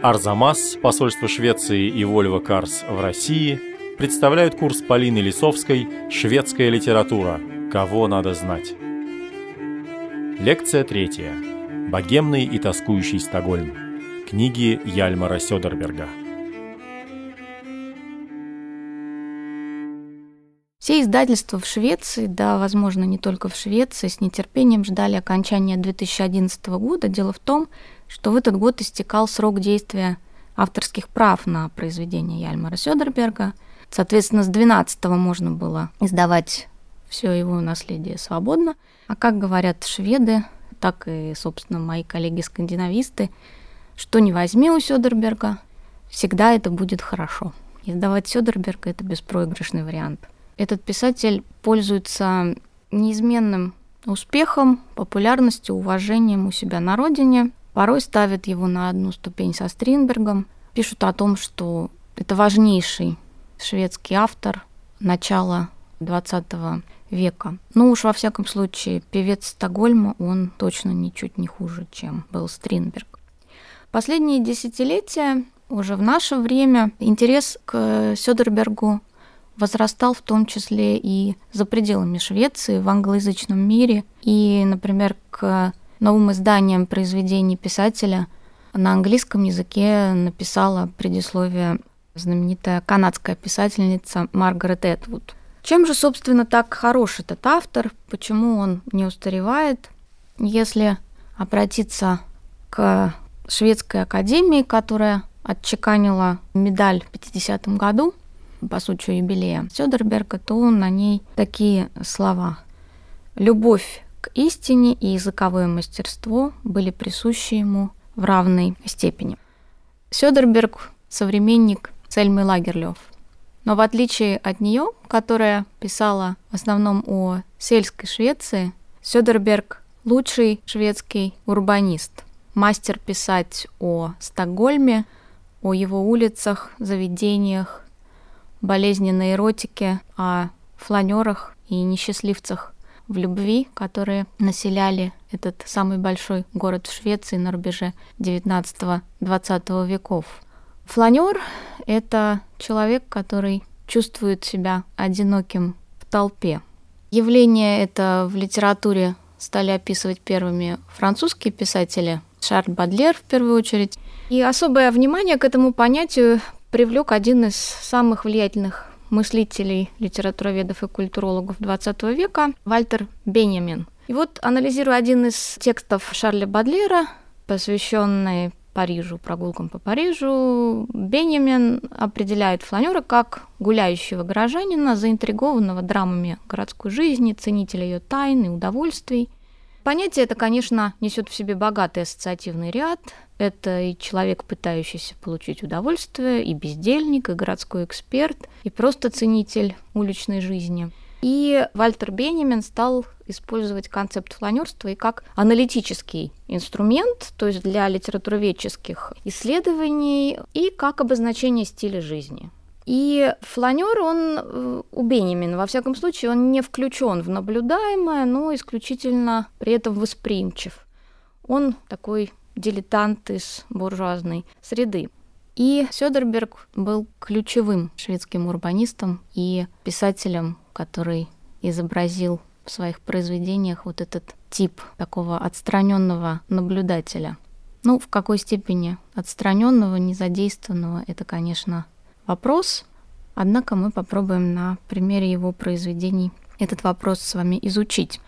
Арзамас, посольство Швеции и Вольво Карс в России представляют курс Полины Лисовской «Шведская литература. Кого надо знать». Лекция третья. Богемный и тоскующий Стокгольм. Книги Яльмара Сёдерберга. Все издательства в Швеции, да, возможно, не только в Швеции, с нетерпением ждали окончания 2011 года. Дело в том, что в этот год истекал срок действия авторских прав на произведение Яльмара Сёдерберга. Соответственно, с 12 можно было издавать все его наследие свободно. А как говорят шведы, так и, собственно, мои коллеги-скандинависты, что не возьми у Сёдерберга, всегда это будет хорошо. Издавать Сёдерберга – это беспроигрышный вариант. Этот писатель пользуется неизменным успехом, популярностью, уважением у себя на родине порой ставят его на одну ступень со Стринбергом, пишут о том, что это важнейший шведский автор начала XX века. Ну уж во всяком случае, певец Стокгольма, он точно ничуть не хуже, чем был Стринберг. Последние десятилетия, уже в наше время, интерес к Сёдербергу возрастал в том числе и за пределами Швеции, в англоязычном мире. И, например, к новым изданием произведений писателя на английском языке написала предисловие знаменитая канадская писательница Маргарет Этвуд. Чем же, собственно, так хорош этот автор? Почему он не устаревает? Если обратиться к шведской академии, которая отчеканила медаль в 50 году по случаю юбилея Сёдерберга, то на ней такие слова. «Любовь истине и языковое мастерство были присущи ему в равной степени. Сёдерберг – современник Сельмы Лагерлёв. Но в отличие от нее, которая писала в основном о сельской Швеции, Сёдерберг – лучший шведский урбанист, мастер писать о Стокгольме, о его улицах, заведениях, болезненной эротике, о фланерах и несчастливцах в любви, которые населяли этот самый большой город в Швеции на рубеже 19-20 веков. Фланер — это человек, который чувствует себя одиноким в толпе. Явление это в литературе стали описывать первыми французские писатели, Шарль Бадлер в первую очередь. И особое внимание к этому понятию привлек один из самых влиятельных мыслителей, литературоведов и культурологов XX века Вальтер Бенjamin. И вот, анализируя один из текстов Шарля Бадлера, посвященный Парижу, прогулкам по Парижу, Бенjamin определяет фланера как гуляющего горожанина, заинтригованного драмами городской жизни, ценителя ее тайн и удовольствий. Понятие это, конечно, несет в себе богатый ассоциативный ряд, это и человек, пытающийся получить удовольствие, и бездельник, и городской эксперт, и просто ценитель уличной жизни. И Вальтер Бенемин стал использовать концепт фланерства и как аналитический инструмент, то есть для литературоведческих исследований, и как обозначение стиля жизни. И фланер, он э, у Бенемина, во всяком случае, он не включен в наблюдаемое, но исключительно при этом восприимчив. Он такой дилетант из буржуазной среды. И Сёдерберг был ключевым шведским урбанистом и писателем, который изобразил в своих произведениях вот этот тип такого отстраненного наблюдателя. Ну, в какой степени отстраненного, незадействованного, это, конечно, вопрос. Однако мы попробуем на примере его произведений этот вопрос с вами изучить.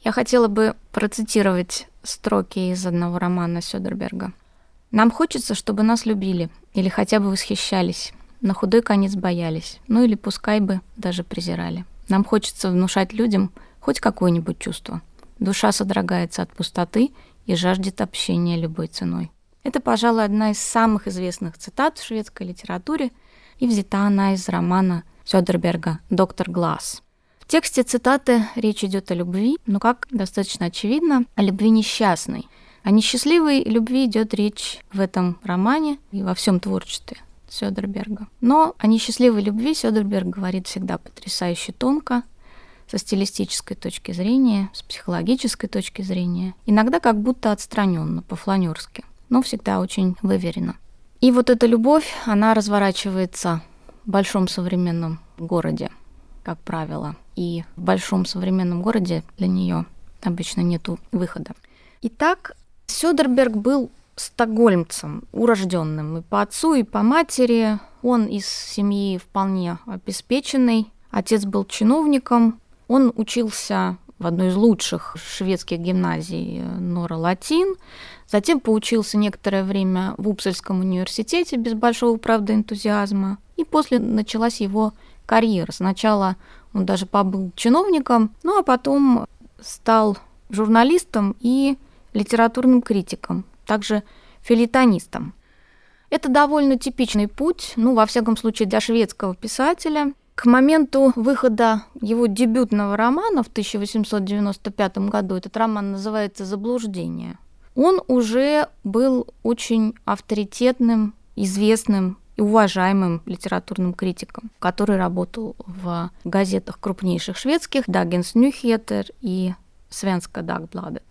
Я хотела бы процитировать строки из одного романа Сёдерберга. «Нам хочется, чтобы нас любили или хотя бы восхищались, на худой конец боялись, ну или пускай бы даже презирали. Нам хочется внушать людям хоть какое-нибудь чувство. Душа содрогается от пустоты и жаждет общения любой ценой». Это, пожалуй, одна из самых известных цитат в шведской литературе, и взята она из романа Сёдерберга «Доктор Глаз». В тексте цитаты речь идет о любви, но, как достаточно очевидно, о любви несчастной. О несчастливой любви идет речь в этом романе и во всем творчестве Сёдерберга. Но о несчастливой любви Сёдерберг говорит всегда потрясающе тонко, со стилистической точки зрения, с психологической точки зрения, иногда как будто отстраненно, по-фланерски, но всегда очень выверенно. И вот эта любовь, она разворачивается в большом современном городе, как правило. И в большом современном городе для нее обычно нету выхода. Итак, Сёдерберг был стокгольмцем, урожденным и по отцу, и по матери. Он из семьи вполне обеспеченный. Отец был чиновником. Он учился в одной из лучших шведских гимназий э, Нора Латин. Затем поучился некоторое время в Упсальском университете без большого, правда, энтузиазма. И после началась его карьера. Сначала он даже побыл чиновником, ну а потом стал журналистом и литературным критиком, также филитонистом. Это довольно типичный путь, ну, во всяком случае, для шведского писателя. К моменту выхода его дебютного романа в 1895 году, этот роман называется «Заблуждение», он уже был очень авторитетным, известным и уважаемым литературным критиком, который работал в газетах крупнейших шведских «Дагенс Нюхетер» и «Свенска Дагбладет».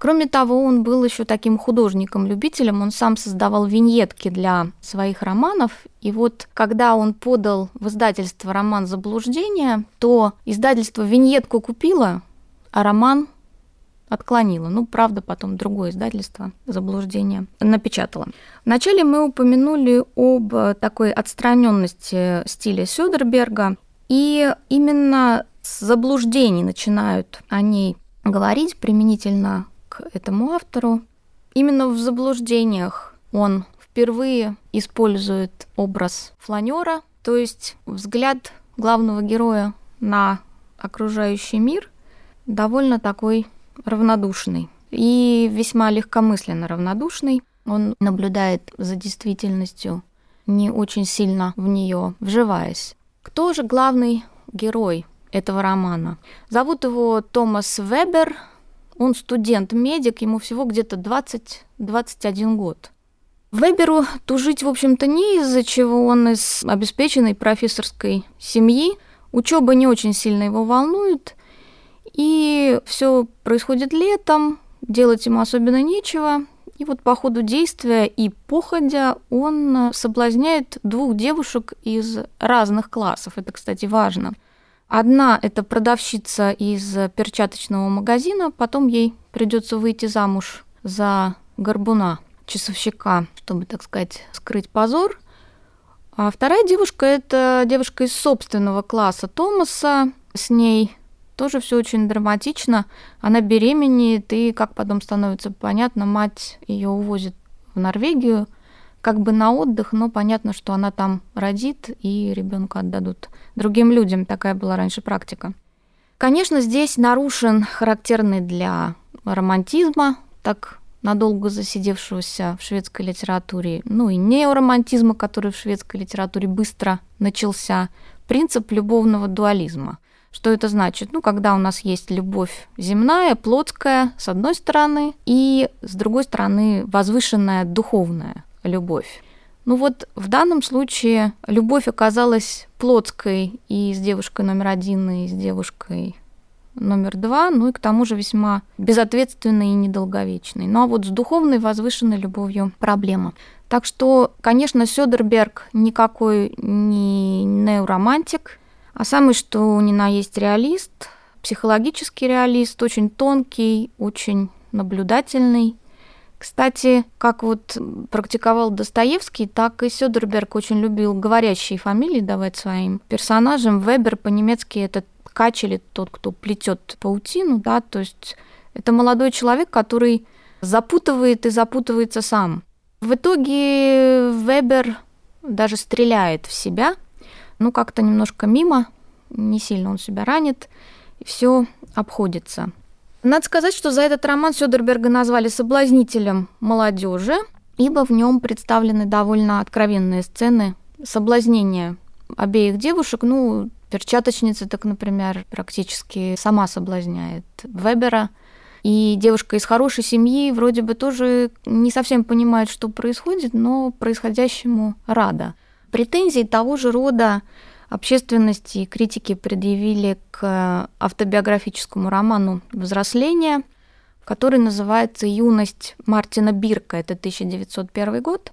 Кроме того, он был еще таким художником-любителем, он сам создавал виньетки для своих романов, и вот когда он подал в издательство роман «Заблуждение», то издательство виньетку купило, а роман отклонила. Ну, правда, потом другое издательство «Заблуждение» напечатало. Вначале мы упомянули об такой отстраненности стиля Сёдерберга, и именно с заблуждений начинают они говорить применительно этому автору. Именно в заблуждениях он впервые использует образ фланера, то есть взгляд главного героя на окружающий мир довольно такой равнодушный и весьма легкомысленно равнодушный. Он наблюдает за действительностью, не очень сильно в нее вживаясь. Кто же главный герой этого романа? Зовут его Томас Вебер, он студент-медик, ему всего где-то 20-21 год. Веберу тужить, в общем-то, не из-за чего он из обеспеченной профессорской семьи. Учеба не очень сильно его волнует, и все происходит летом, делать ему особенно нечего. И вот по ходу действия и походя он соблазняет двух девушек из разных классов. Это, кстати, важно – Одна – это продавщица из перчаточного магазина, потом ей придется выйти замуж за горбуна, часовщика, чтобы, так сказать, скрыть позор. А вторая девушка – это девушка из собственного класса Томаса. С ней тоже все очень драматично. Она беременеет, и, как потом становится понятно, мать ее увозит в Норвегию – как бы на отдых, но понятно, что она там родит и ребенка отдадут другим людям. Такая была раньше практика. Конечно, здесь нарушен характерный для романтизма, так надолго засидевшегося в шведской литературе, ну и неоромантизма, который в шведской литературе быстро начался, принцип любовного дуализма. Что это значит? Ну, когда у нас есть любовь земная, плотская, с одной стороны, и с другой стороны возвышенная, духовная любовь. Ну вот в данном случае любовь оказалась плотской и с девушкой номер один, и с девушкой номер два, ну и к тому же весьма безответственной и недолговечной. Ну а вот с духовной возвышенной любовью проблема. Так что, конечно, Сёдерберг никакой не неоромантик, а самый что ни на есть реалист, психологический реалист, очень тонкий, очень наблюдательный, кстати, как вот практиковал Достоевский, так и Сёдерберг очень любил говорящие фамилии давать своим персонажам. Вебер по-немецки это ткач или тот, кто плетет паутину, да, то есть это молодой человек, который запутывает и запутывается сам. В итоге Вебер даже стреляет в себя, ну как-то немножко мимо, не сильно он себя ранит, и все обходится. Надо сказать, что за этот роман Сёдерберга назвали соблазнителем молодежи, ибо в нем представлены довольно откровенные сцены соблазнения обеих девушек. Ну, перчаточница, так, например, практически сама соблазняет Вебера. И девушка из хорошей семьи вроде бы тоже не совсем понимает, что происходит, но происходящему рада. Претензии того же рода общественности и критики предъявили к автобиографическому роману «Взросление», который называется «Юность Мартина Бирка». Это 1901 год.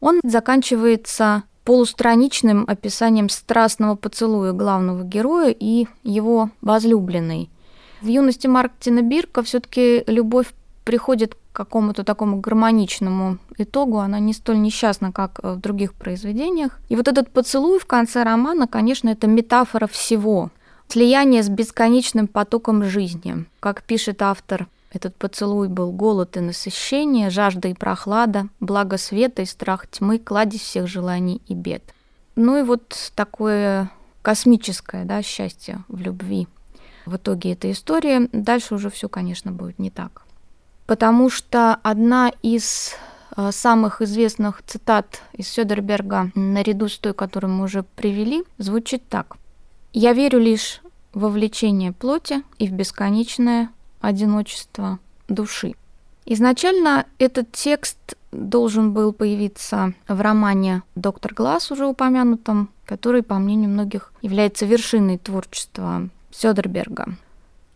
Он заканчивается полустраничным описанием страстного поцелуя главного героя и его возлюбленной. В юности Мартина Бирка все-таки любовь приходит какому-то такому гармоничному итогу, она не столь несчастна, как в других произведениях. И вот этот поцелуй в конце романа, конечно, это метафора всего. Слияние с бесконечным потоком жизни. Как пишет автор, этот поцелуй был голод и насыщение, жажда и прохлада, благо света и страх тьмы, кладезь всех желаний и бед. Ну и вот такое космическое да, счастье в любви. В итоге этой истории. Дальше уже все, конечно, будет не так. Потому что одна из э, самых известных цитат из Сёдерберга, наряду с той, которую мы уже привели, звучит так. «Я верю лишь во влечение плоти и в бесконечное одиночество души. Изначально этот текст должен был появиться в романе «Доктор Глаз», уже упомянутом, который, по мнению многих, является вершиной творчества Сёдерберга.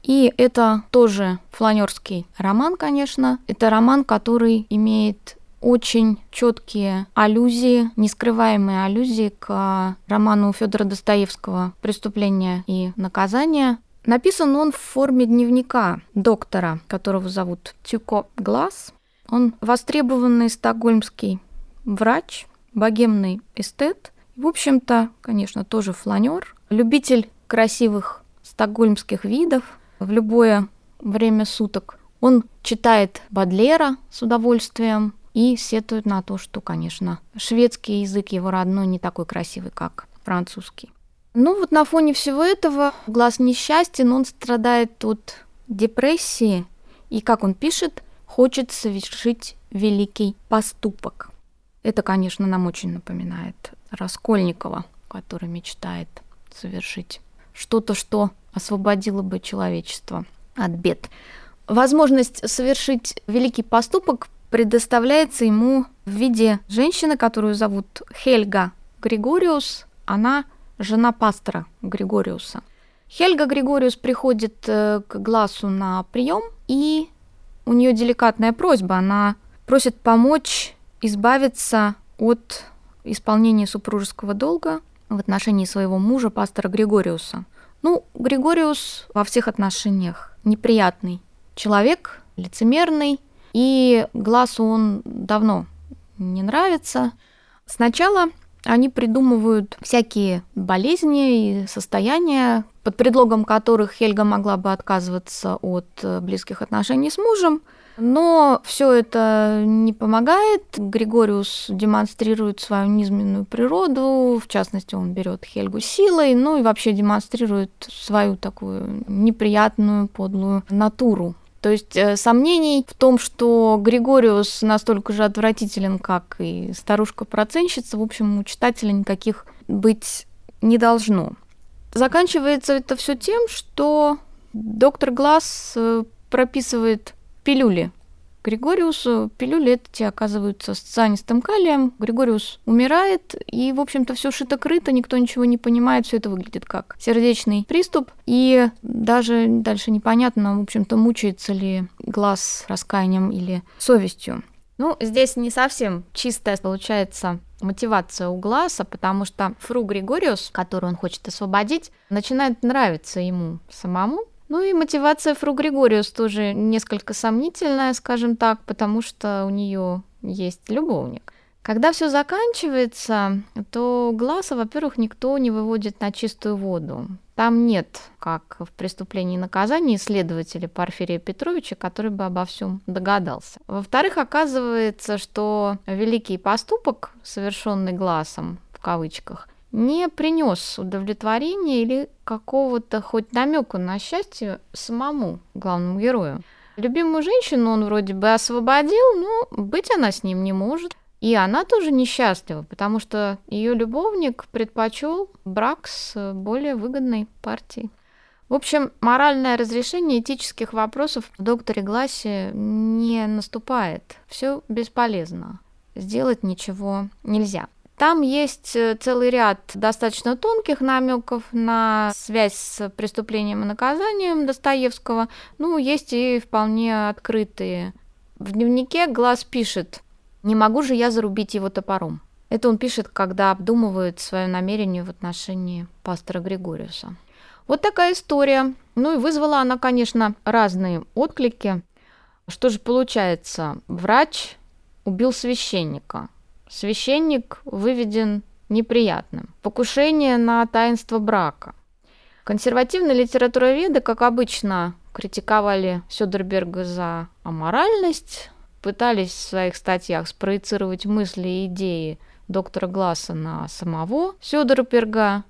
И это тоже фланерский роман, конечно. Это роман, который имеет очень четкие аллюзии, нескрываемые аллюзии к роману Федора Достоевского «Преступление и наказание», Написан он в форме дневника доктора, которого зовут Тюко Глаз. Он востребованный стокгольмский врач, богемный эстет. В общем-то, конечно, тоже фланер, любитель красивых стокгольмских видов в любое время суток. Он читает Бадлера с удовольствием и сетует на то, что, конечно, шведский язык его родной не такой красивый, как французский. Ну вот на фоне всего этого глаз несчастен, он страдает от депрессии, и, как он пишет, хочет совершить великий поступок. Это, конечно, нам очень напоминает Раскольникова, который мечтает совершить что-то, что освободило бы человечество от бед. Возможность совершить великий поступок предоставляется ему в виде женщины, которую зовут Хельга Григориус. Она жена пастора Григориуса. Хельга Григориус приходит э, к Глазу на прием, и у нее деликатная просьба. Она просит помочь избавиться от исполнения супружеского долга в отношении своего мужа, пастора Григориуса. Ну, Григориус во всех отношениях неприятный человек, лицемерный, и Глазу он давно не нравится. Сначала они придумывают всякие болезни и состояния, под предлогом которых Хельга могла бы отказываться от э, близких отношений с мужем. Но все это не помогает. Григориус демонстрирует свою низменную природу, в частности, он берет Хельгу силой, ну и вообще демонстрирует свою такую неприятную, подлую натуру. То есть э, сомнений в том, что Григориус настолько же отвратителен, как и старушка-проценщица, в общем, у читателя никаких быть не должно. Заканчивается это все тем, что доктор Глаз э, прописывает пилюли Григориусу. Пилюли эти оказываются с цианистым калием. Григориус умирает, и, в общем-то, все шито-крыто, никто ничего не понимает, все это выглядит как сердечный приступ. И даже дальше непонятно, в общем-то, мучается ли глаз раскаянием или совестью. Ну, здесь не совсем чистая получается мотивация у Гласа, потому что Фру Григориус, которую он хочет освободить, начинает нравиться ему самому, ну и мотивация Фру Григориус тоже несколько сомнительная, скажем так, потому что у нее есть любовник. Когда все заканчивается, то Гласа, во-первых, никто не выводит на чистую воду. Там нет, как в преступлении и наказании, следователя Порфирия Петровича, который бы обо всем догадался. Во-вторых, оказывается, что великий поступок, совершенный Гласом, в кавычках, не принес удовлетворения или какого-то хоть намека на счастье самому главному герою. Любимую женщину он вроде бы освободил, но быть она с ним не может. И она тоже несчастлива, потому что ее любовник предпочел брак с более выгодной партией. В общем, моральное разрешение этических вопросов в докторе Гласе не наступает. Все бесполезно. Сделать ничего нельзя. Там есть э, целый ряд достаточно тонких намеков на связь с преступлением и наказанием Достоевского. Ну, есть и вполне открытые. В дневнике Глаз пишет, Не могу же я зарубить его топором. Это он пишет, когда обдумывает свое намерение в отношении пастора Григориуса. Вот такая история. Ну и вызвала она, конечно, разные отклики. Что же получается? Врач убил священника. Священник выведен неприятным. Покушение на таинство брака. Консервативные литературоведы, как обычно, критиковали Сёдерберга за аморальность, пытались в своих статьях спроецировать мысли и идеи доктора Гласса на самого Сёдерберга,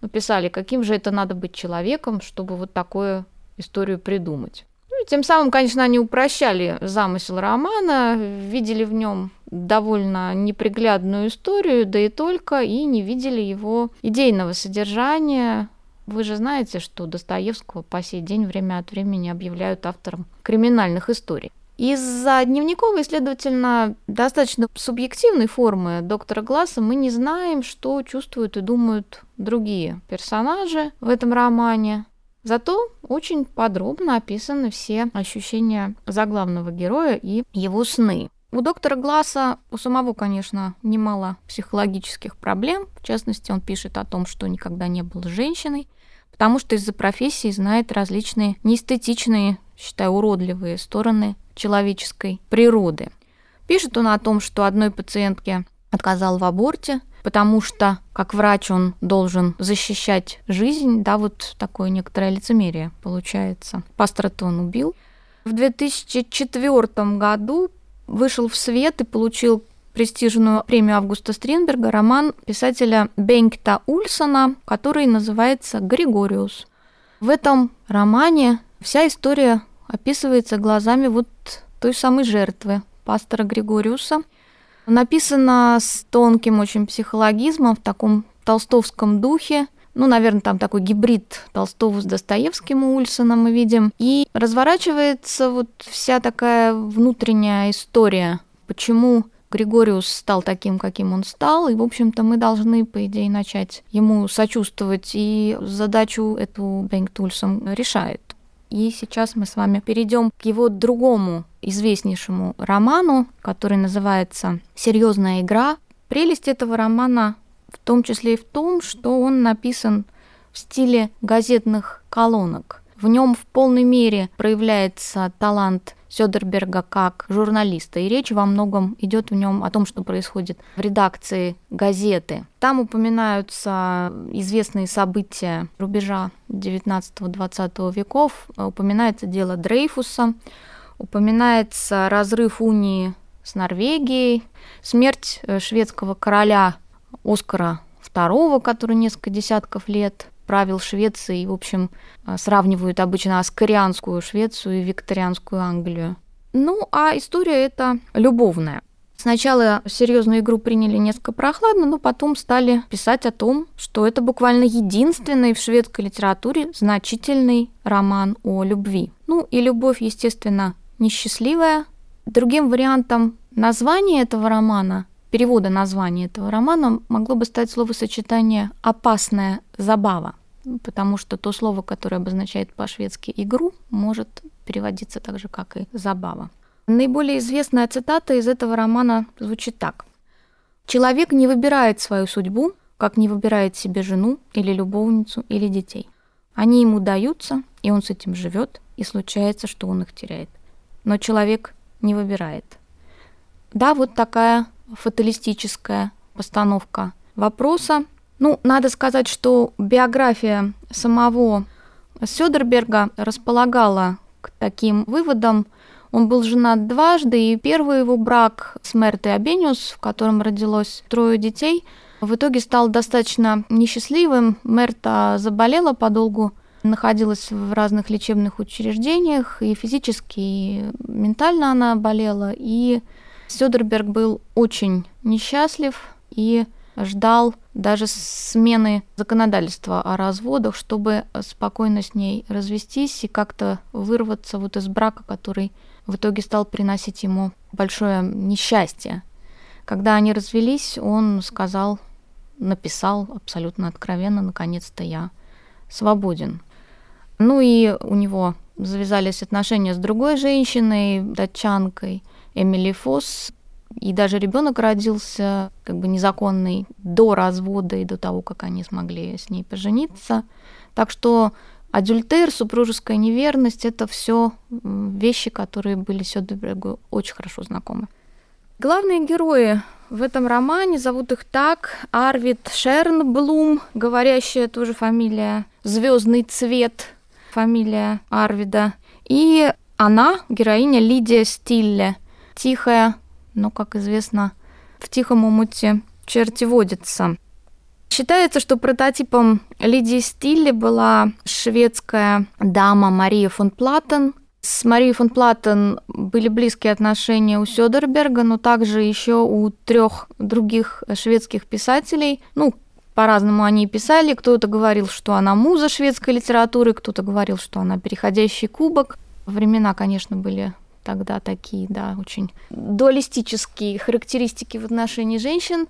написали, каким же это надо быть человеком, чтобы вот такую историю придумать. Ну, и тем самым, конечно, они упрощали замысел романа, видели в нем довольно неприглядную историю, да и только, и не видели его идейного содержания. Вы же знаете, что Достоевского по сей день время от времени объявляют автором криминальных историй. Из-за дневниковой, следовательно, достаточно субъективной формы доктора Гласса мы не знаем, что чувствуют и думают другие персонажи в этом романе. Зато очень подробно описаны все ощущения заглавного героя и его сны. У доктора Гласса, у самого, конечно, немало психологических проблем. В частности, он пишет о том, что никогда не был женщиной, потому что из-за профессии знает различные неэстетичные, считаю, уродливые стороны человеческой природы. Пишет он о том, что одной пациентке отказал в аборте, потому что, как врач, он должен защищать жизнь, да, вот такое некоторое лицемерие получается. Пастора-то он убил. В 2004 году вышел в свет и получил престижную премию Августа Стринберга роман писателя Бенкта Ульсона, который называется «Григориус». В этом романе вся история описывается глазами вот той самой жертвы, пастора Григориуса. Написано с тонким очень психологизмом, в таком толстовском духе. Ну, наверное, там такой гибрид Толстого с Достоевским у Ульсона мы видим. И разворачивается вот вся такая внутренняя история, почему Григориус стал таким, каким он стал, и, в общем-то, мы должны, по идее, начать ему сочувствовать, и задачу эту Бенк Тульсон решает. И сейчас мы с вами перейдем к его другому известнейшему роману, который называется «Серьезная игра». Прелесть этого романа в том числе и в том, что он написан в стиле газетных колонок. В нем в полной мере проявляется талант Сёдерберга как журналиста, и речь во многом идет в нем о том, что происходит в редакции газеты. Там упоминаются известные события рубежа 19-20 веков, упоминается дело Дрейфуса, упоминается разрыв унии с Норвегией, смерть э, шведского короля Оскара II, который несколько десятков лет правил Швецией, в общем, а, сравнивают обычно аскарианскую Швецию и викторианскую Англию. Ну, а история эта любовная. Сначала серьезную игру приняли несколько прохладно, но потом стали писать о том, что это буквально единственный в шведской литературе значительный роман о любви. Ну и любовь, естественно, несчастливая. Другим вариантом названия этого романа перевода названия этого романа могло бы стать словосочетание «опасная забава» потому что то слово, которое обозначает по-шведски игру, может переводиться так же, как и забава. Наиболее известная цитата из этого романа звучит так. «Человек не выбирает свою судьбу, как не выбирает себе жену или любовницу или детей. Они ему даются, и он с этим живет, и случается, что он их теряет. Но человек не выбирает. Да, вот такая фаталистическая постановка вопроса, ну, надо сказать, что биография самого Сёдерберга располагала к таким выводам. Он был женат дважды, и первый его брак с Мертой Абениус, в котором родилось трое детей, в итоге стал достаточно несчастливым. Мерта заболела подолгу, находилась в разных лечебных учреждениях, и физически, и ментально она болела. И Сёдерберг был очень несчастлив, и ждал даже смены законодательства о разводах, чтобы спокойно с ней развестись и как-то вырваться вот из брака, который в итоге стал приносить ему большое несчастье. Когда они развелись, он сказал, написал абсолютно откровенно, наконец-то я свободен. Ну и у него завязались отношения с другой женщиной, датчанкой, Эмили Фосс, и даже ребенок родился как бы незаконный до развода и до того, как они смогли с ней пожениться. Так что адюльтер, супружеская неверность – это все вещи, которые были Сёдербергу очень хорошо знакомы. Главные герои в этом романе зовут их так Арвид Шернблум, говорящая тоже фамилия, Звездный цвет, фамилия Арвида, и она, героиня Лидия Стилле, тихая, но, как известно, в тихом умуте черти водятся. Считается, что прототипом Лидии Стилле была шведская дама Мария фон Платен. С Марией фон Платен были близкие отношения у Сёдерберга, но также еще у трех других шведских писателей. Ну, по-разному они писали. Кто-то говорил, что она муза шведской литературы, кто-то говорил, что она переходящий кубок. Времена, конечно, были тогда такие, да, очень дуалистические характеристики в отношении женщин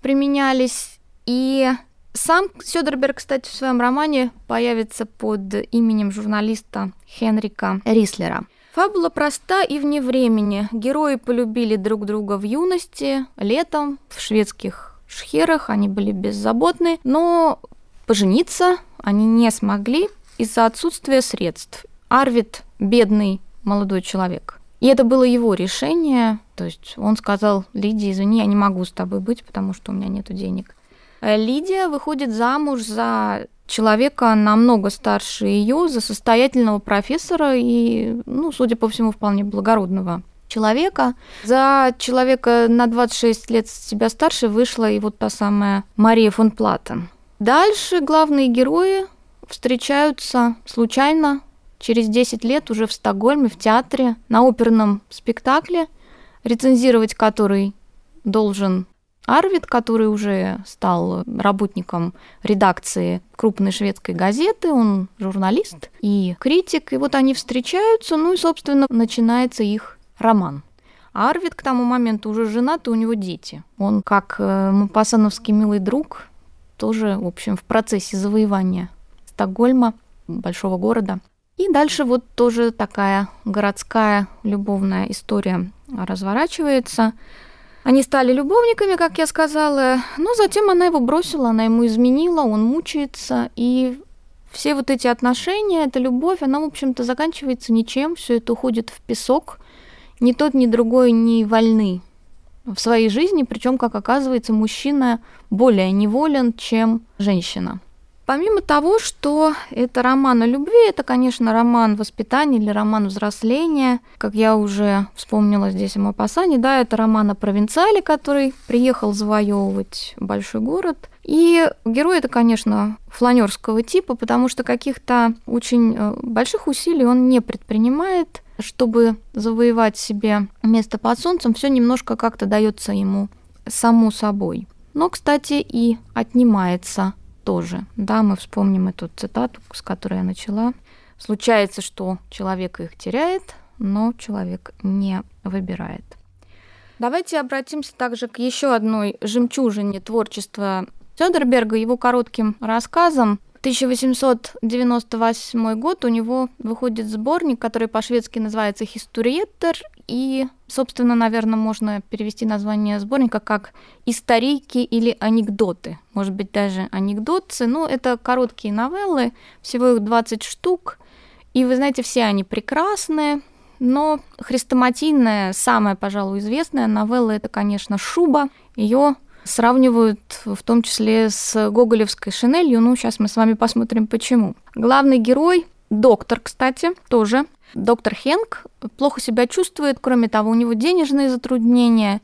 применялись. И сам Сёдерберг, кстати, в своем романе появится под именем журналиста Хенрика Рислера. Фабула проста и вне времени. Герои полюбили друг друга в юности, летом, в шведских шхерах, они были беззаботны, но пожениться они не смогли из-за отсутствия средств. Арвид – бедный молодой человек. И это было его решение. То есть он сказал, Лидия, извини, я не могу с тобой быть, потому что у меня нет денег. Э, Лидия выходит замуж за человека намного старше ее, за состоятельного профессора и, ну, судя по всему, вполне благородного человека. За человека на 26 лет себя старше вышла и вот та самая Мария фон Платен. Дальше главные герои встречаются случайно через 10 лет уже в Стокгольме, в театре, на оперном спектакле, рецензировать который должен Арвид, который уже стал работником редакции крупной шведской газеты, он журналист и критик, и вот они встречаются, ну и, собственно, начинается их роман. Арвид к тому моменту уже женат, и у него дети. Он, как э, Мапасановский милый друг, тоже, в общем, в процессе завоевания Стокгольма, большого города. И дальше вот тоже такая городская любовная история разворачивается. Они стали любовниками, как я сказала, но затем она его бросила, она ему изменила, он мучается, и все вот эти отношения, эта любовь, она, в общем-то, заканчивается ничем, все это уходит в песок. Ни тот, ни другой не вольны в своей жизни, причем, как оказывается, мужчина более неволен, чем женщина. Помимо того, что это роман о любви, это, конечно, роман воспитания или роман взросления. Как я уже вспомнила здесь о Мапасане, да, это роман о провинциале, который приехал завоевывать большой город. И герой это, конечно, фланерского типа, потому что каких-то очень э, больших усилий он не предпринимает, чтобы завоевать себе место под солнцем. Все немножко как-то дается ему само собой. Но, кстати, и отнимается тоже. Да, мы вспомним эту цитату, с которой я начала. Случается, что человек их теряет, но человек не выбирает. Давайте обратимся также к еще одной жемчужине творчества Федорберга, его коротким рассказам 1898 год у него выходит сборник, который по-шведски называется «Хисториеттер», и, собственно, наверное, можно перевести название сборника как «Историки» или «Анекдоты». Может быть, даже «Анекдотцы», но это короткие новеллы, всего их 20 штук, и вы знаете, все они прекрасные, но хрестоматийная, самая, пожалуй, известная новелла – это, конечно, «Шуба». Ее сравнивают в том числе с гоголевской шинелью. Ну, сейчас мы с вами посмотрим, почему. Главный герой, доктор, кстати, тоже. Доктор Хенк плохо себя чувствует, кроме того, у него денежные затруднения.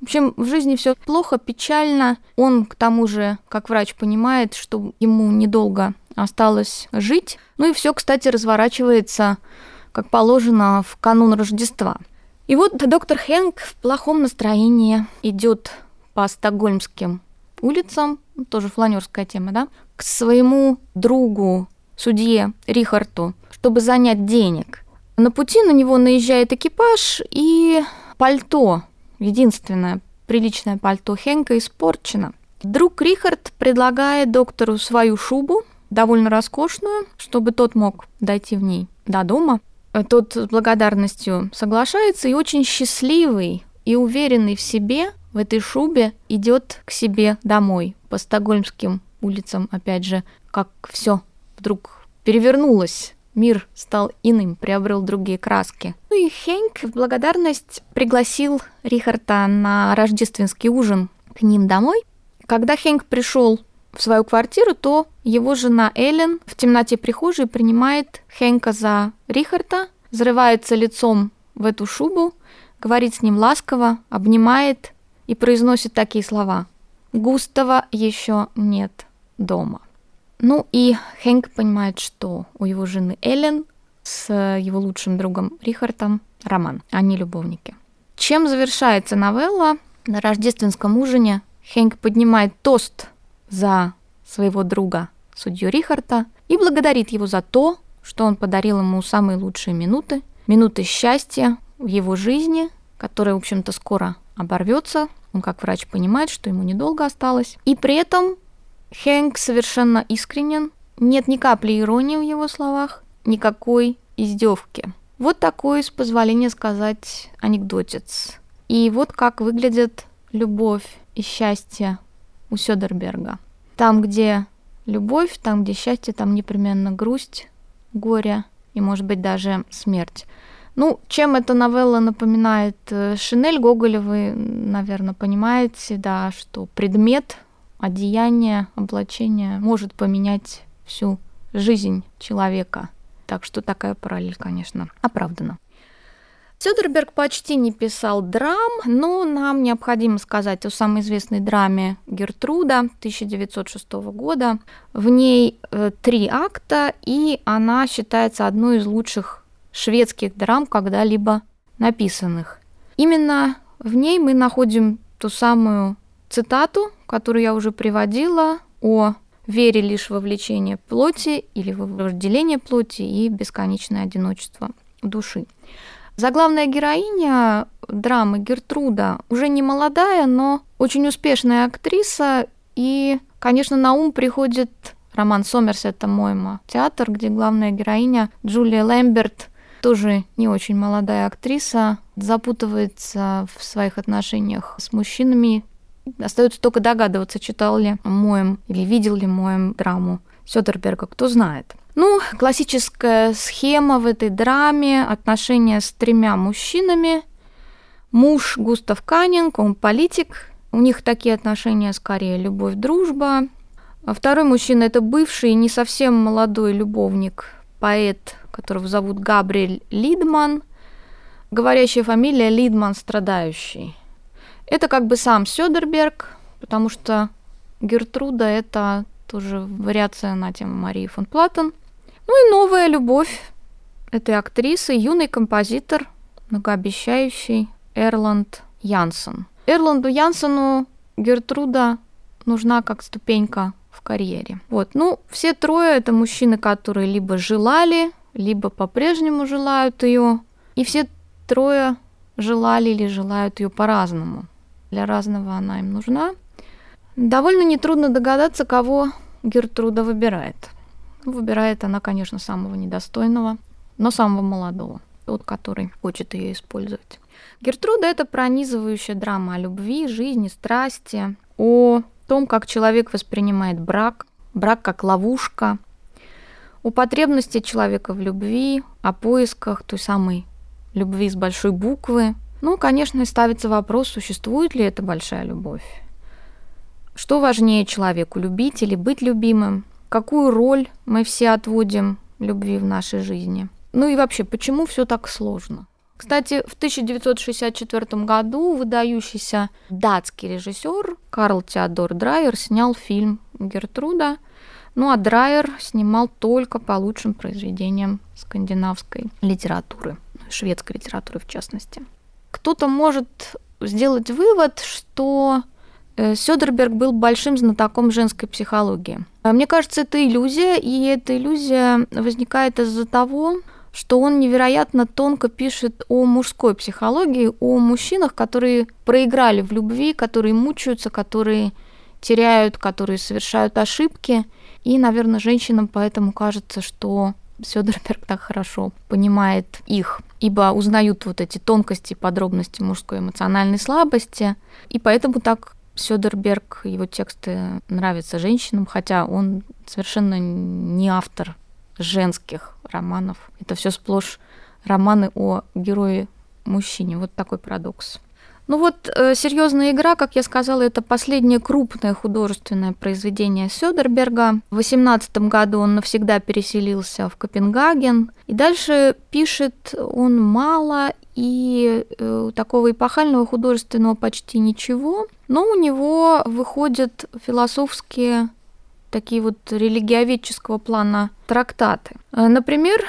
В общем, в жизни все плохо, печально. Он, к тому же, как врач понимает, что ему недолго осталось жить. Ну и все, кстати, разворачивается, как положено, в канун Рождества. И вот доктор Хенк в плохом настроении идет по стокгольмским улицам, тоже фланерская тема, да, к своему другу, судье Рихарту, чтобы занять денег. На пути на него наезжает экипаж, и пальто, единственное приличное пальто Хенка, испорчено. Друг Рихард предлагает доктору свою шубу, довольно роскошную, чтобы тот мог дойти в ней до дома. Тот с благодарностью соглашается и очень счастливый, и уверенный в себе в этой шубе идет к себе домой по стокгольмским улицам, опять же, как все вдруг перевернулось. Мир стал иным, приобрел другие краски. Ну и Хенк в благодарность пригласил Рихарда на рождественский ужин к ним домой. Когда Хенк пришел в свою квартиру, то его жена Эллен в темноте прихожей принимает Хенка за Рихарда, взрывается лицом в эту шубу, говорит с ним ласково, обнимает и произносит такие слова. «Густава еще нет дома». Ну и Хэнк понимает, что у его жены Эллен с его лучшим другом Рихардом роман, они любовники. Чем завершается новелла? На рождественском ужине Хэнк поднимает тост за своего друга, судью Рихарда, и благодарит его за то, что он подарил ему самые лучшие минуты, минуты счастья в его жизни, которая, в общем-то, скоро оборвется. Он, как врач, понимает, что ему недолго осталось. И при этом Хэнк совершенно искренен, нет ни капли иронии в его словах, никакой издевки. Вот такой, с позволения сказать, анекдотец. И вот как выглядит любовь и счастье у Сёдерберга. Там, где любовь, там, где счастье, там непременно грусть, горе и, может быть, даже смерть. Ну, чем эта новелла напоминает э, Шинель Гоголя, вы, наверное, понимаете, да, что предмет, одеяние, облачение может поменять всю жизнь человека. Так что такая параллель, конечно, оправдана. Сёдерберг почти не писал драм, но нам необходимо сказать о самой известной драме Гертруда 1906 года. В ней э, три акта, и она считается одной из лучших шведских драм, когда-либо написанных. Именно в ней мы находим ту самую цитату, которую я уже приводила, о вере лишь во влечение плоти или во вожделение плоти и бесконечное одиночество души. Заглавная героиня драмы Гертруда уже не молодая, но очень успешная актриса. И, конечно, на ум приходит роман Сомерсета Мойма «Театр», где главная героиня Джулия Лэмберт, тоже не очень молодая актриса, запутывается в своих отношениях с мужчинами. Остается только догадываться, читал ли Моем или видел ли Моем драму Сёдерберга, кто знает. Ну, классическая схема в этой драме, отношения с тремя мужчинами. Муж Густав Канинг, он политик, у них такие отношения скорее любовь-дружба. А второй мужчина – это бывший, не совсем молодой любовник, поэт, которого зовут Габриэль Лидман. Говорящая фамилия Лидман страдающий. Это как бы сам Сёдерберг, потому что Гертруда – это тоже вариация на тему Марии фон Платтен. Ну и новая любовь этой актрисы, юный композитор, многообещающий Эрланд Янсен. Эрланду Янсену Гертруда нужна как ступенька в карьере. Вот, ну, все трое это мужчины, которые либо желали, либо по-прежнему желают ее, и все трое желали или желают ее по-разному. Для разного она им нужна. Довольно нетрудно догадаться, кого Гертруда выбирает. Выбирает она, конечно, самого недостойного, но самого молодого, тот, который хочет ее использовать. Гертруда – это пронизывающая драма о любви, жизни, страсти, о том, как человек воспринимает брак, брак как ловушка, о потребности человека в любви, о поисках той самой любви с большой буквы. Ну, конечно, и ставится вопрос, существует ли эта большая любовь. Что важнее человеку, любить или быть любимым? какую роль мы все отводим любви в нашей жизни. Ну и вообще, почему все так сложно? Кстати, в 1964 году выдающийся датский режиссер Карл Теодор Драйер снял фильм «Гертруда», ну а Драйер снимал только по лучшим произведениям скандинавской литературы, шведской литературы в частности. Кто-то может сделать вывод, что Э, Сёдерберг был большим знатоком женской психологии. Мне кажется, это иллюзия, и эта иллюзия возникает из-за того, что он невероятно тонко пишет о мужской психологии, о мужчинах, которые проиграли в любви, которые мучаются, которые теряют, которые совершают ошибки. И, наверное, женщинам поэтому кажется, что Сёдерберг так хорошо понимает их. ибо узнают вот эти тонкости, подробности мужской эмоциональной слабости, и поэтому так Сёдерберг, его тексты нравятся женщинам, хотя он совершенно не автор женских романов. Это все сплошь романы о герое мужчине. Вот такой парадокс. Ну вот э, серьезная игра, как я сказала, это последнее крупное художественное произведение Сёдерберга. В 18 году он навсегда переселился в Копенгаген. И дальше пишет он мало и э, такого эпохального художественного почти ничего. Но у него выходят философские такие вот религиоведческого плана трактаты. Э, например,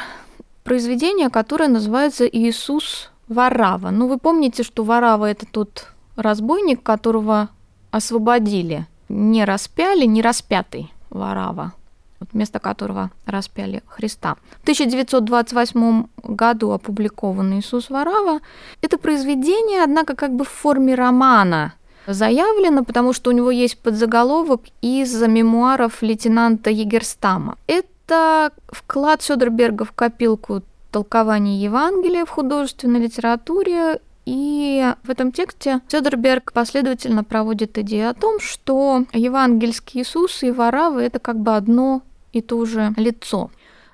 произведение, которое называется «Иисус Варава. Ну, вы помните, что Варава – это тот разбойник, которого освободили. Не распяли, не распятый Варава, вот вместо которого распяли Христа. В 1928 году опубликован Иисус Варава. Это произведение, однако, как бы в форме романа заявлено, потому что у него есть подзаголовок из мемуаров лейтенанта Егерстама. Это вклад Сёдерберга в копилку толкование Евангелия в художественной литературе, и в этом тексте Сёдерберг последовательно проводит идею о том, что евангельский Иисус и Варавы – это как бы одно и то же лицо.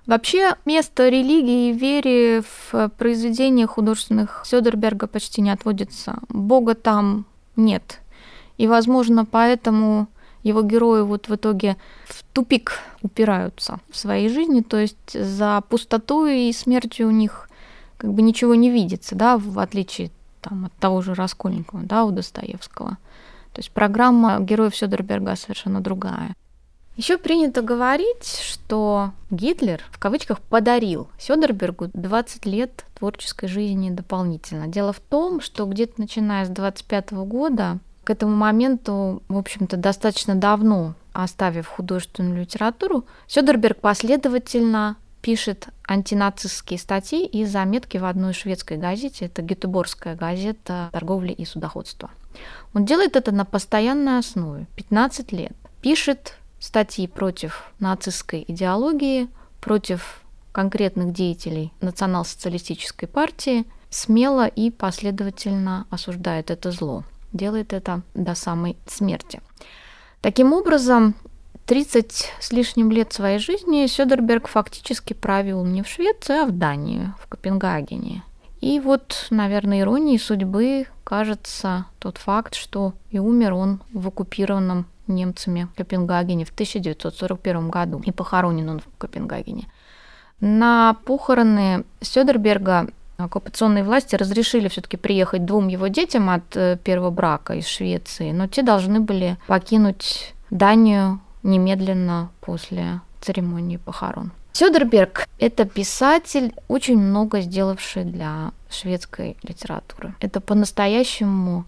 Вообще место религии и вере в произведениях художественных Сёдерберга почти не отводится. Бога там нет. И, возможно, поэтому его герои вот в итоге в тупик упираются в своей жизни, то есть за пустотой и смертью у них как бы ничего не видится, да, в отличие там, от того же Раскольникова, да, у Достоевского. То есть программа героев Сёдерберга совершенно другая. Еще принято говорить, что Гитлер в кавычках подарил Сёдербергу 20 лет творческой жизни дополнительно. Дело в том, что где-то начиная с 25 года к этому моменту, в общем-то, достаточно давно оставив художественную литературу, Сёдерберг последовательно пишет антинацистские статьи и заметки в одной шведской газете, это Гетеборгская газета торговли и судоходства. Он делает это на постоянной основе, 15 лет. Пишет статьи против нацистской идеологии, против конкретных деятелей национал-социалистической партии, смело и последовательно осуждает это зло делает это до самой смерти. Таким образом, 30 с лишним лет своей жизни Сёдерберг фактически правил не в Швеции, а в Дании, в Копенгагене. И вот, наверное, иронией судьбы кажется тот факт, что и умер он в оккупированном немцами Копенгагене в 1941 году, и похоронен он в Копенгагене. На похороны Сёдерберга оккупационные власти разрешили все-таки приехать двум его детям от э, первого брака из Швеции, но те должны были покинуть Данию немедленно после церемонии похорон. Сёдерберг – это писатель, очень много сделавший для шведской литературы. Это по-настоящему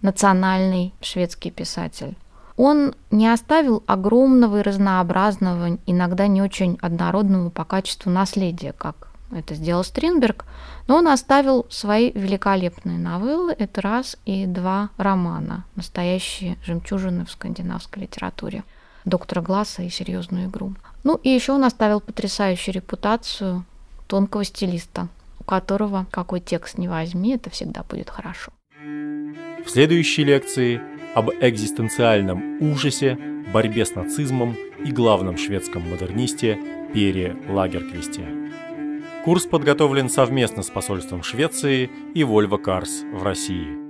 национальный шведский писатель. Он не оставил огромного и разнообразного, иногда не очень однородного по качеству наследия, как это сделал Стринберг, но он оставил свои великолепные новеллы, это раз, и два романа, настоящие жемчужины в скандинавской литературе доктора Гласса и серьезную игру. Ну и еще он оставил потрясающую репутацию тонкого стилиста, у которого какой текст не возьми, это всегда будет хорошо. В следующей лекции об экзистенциальном ужасе, борьбе с нацизмом и главном шведском модернисте Пере Лагерквисте. Курс подготовлен совместно с посольством Швеции и Volvo Cars в России.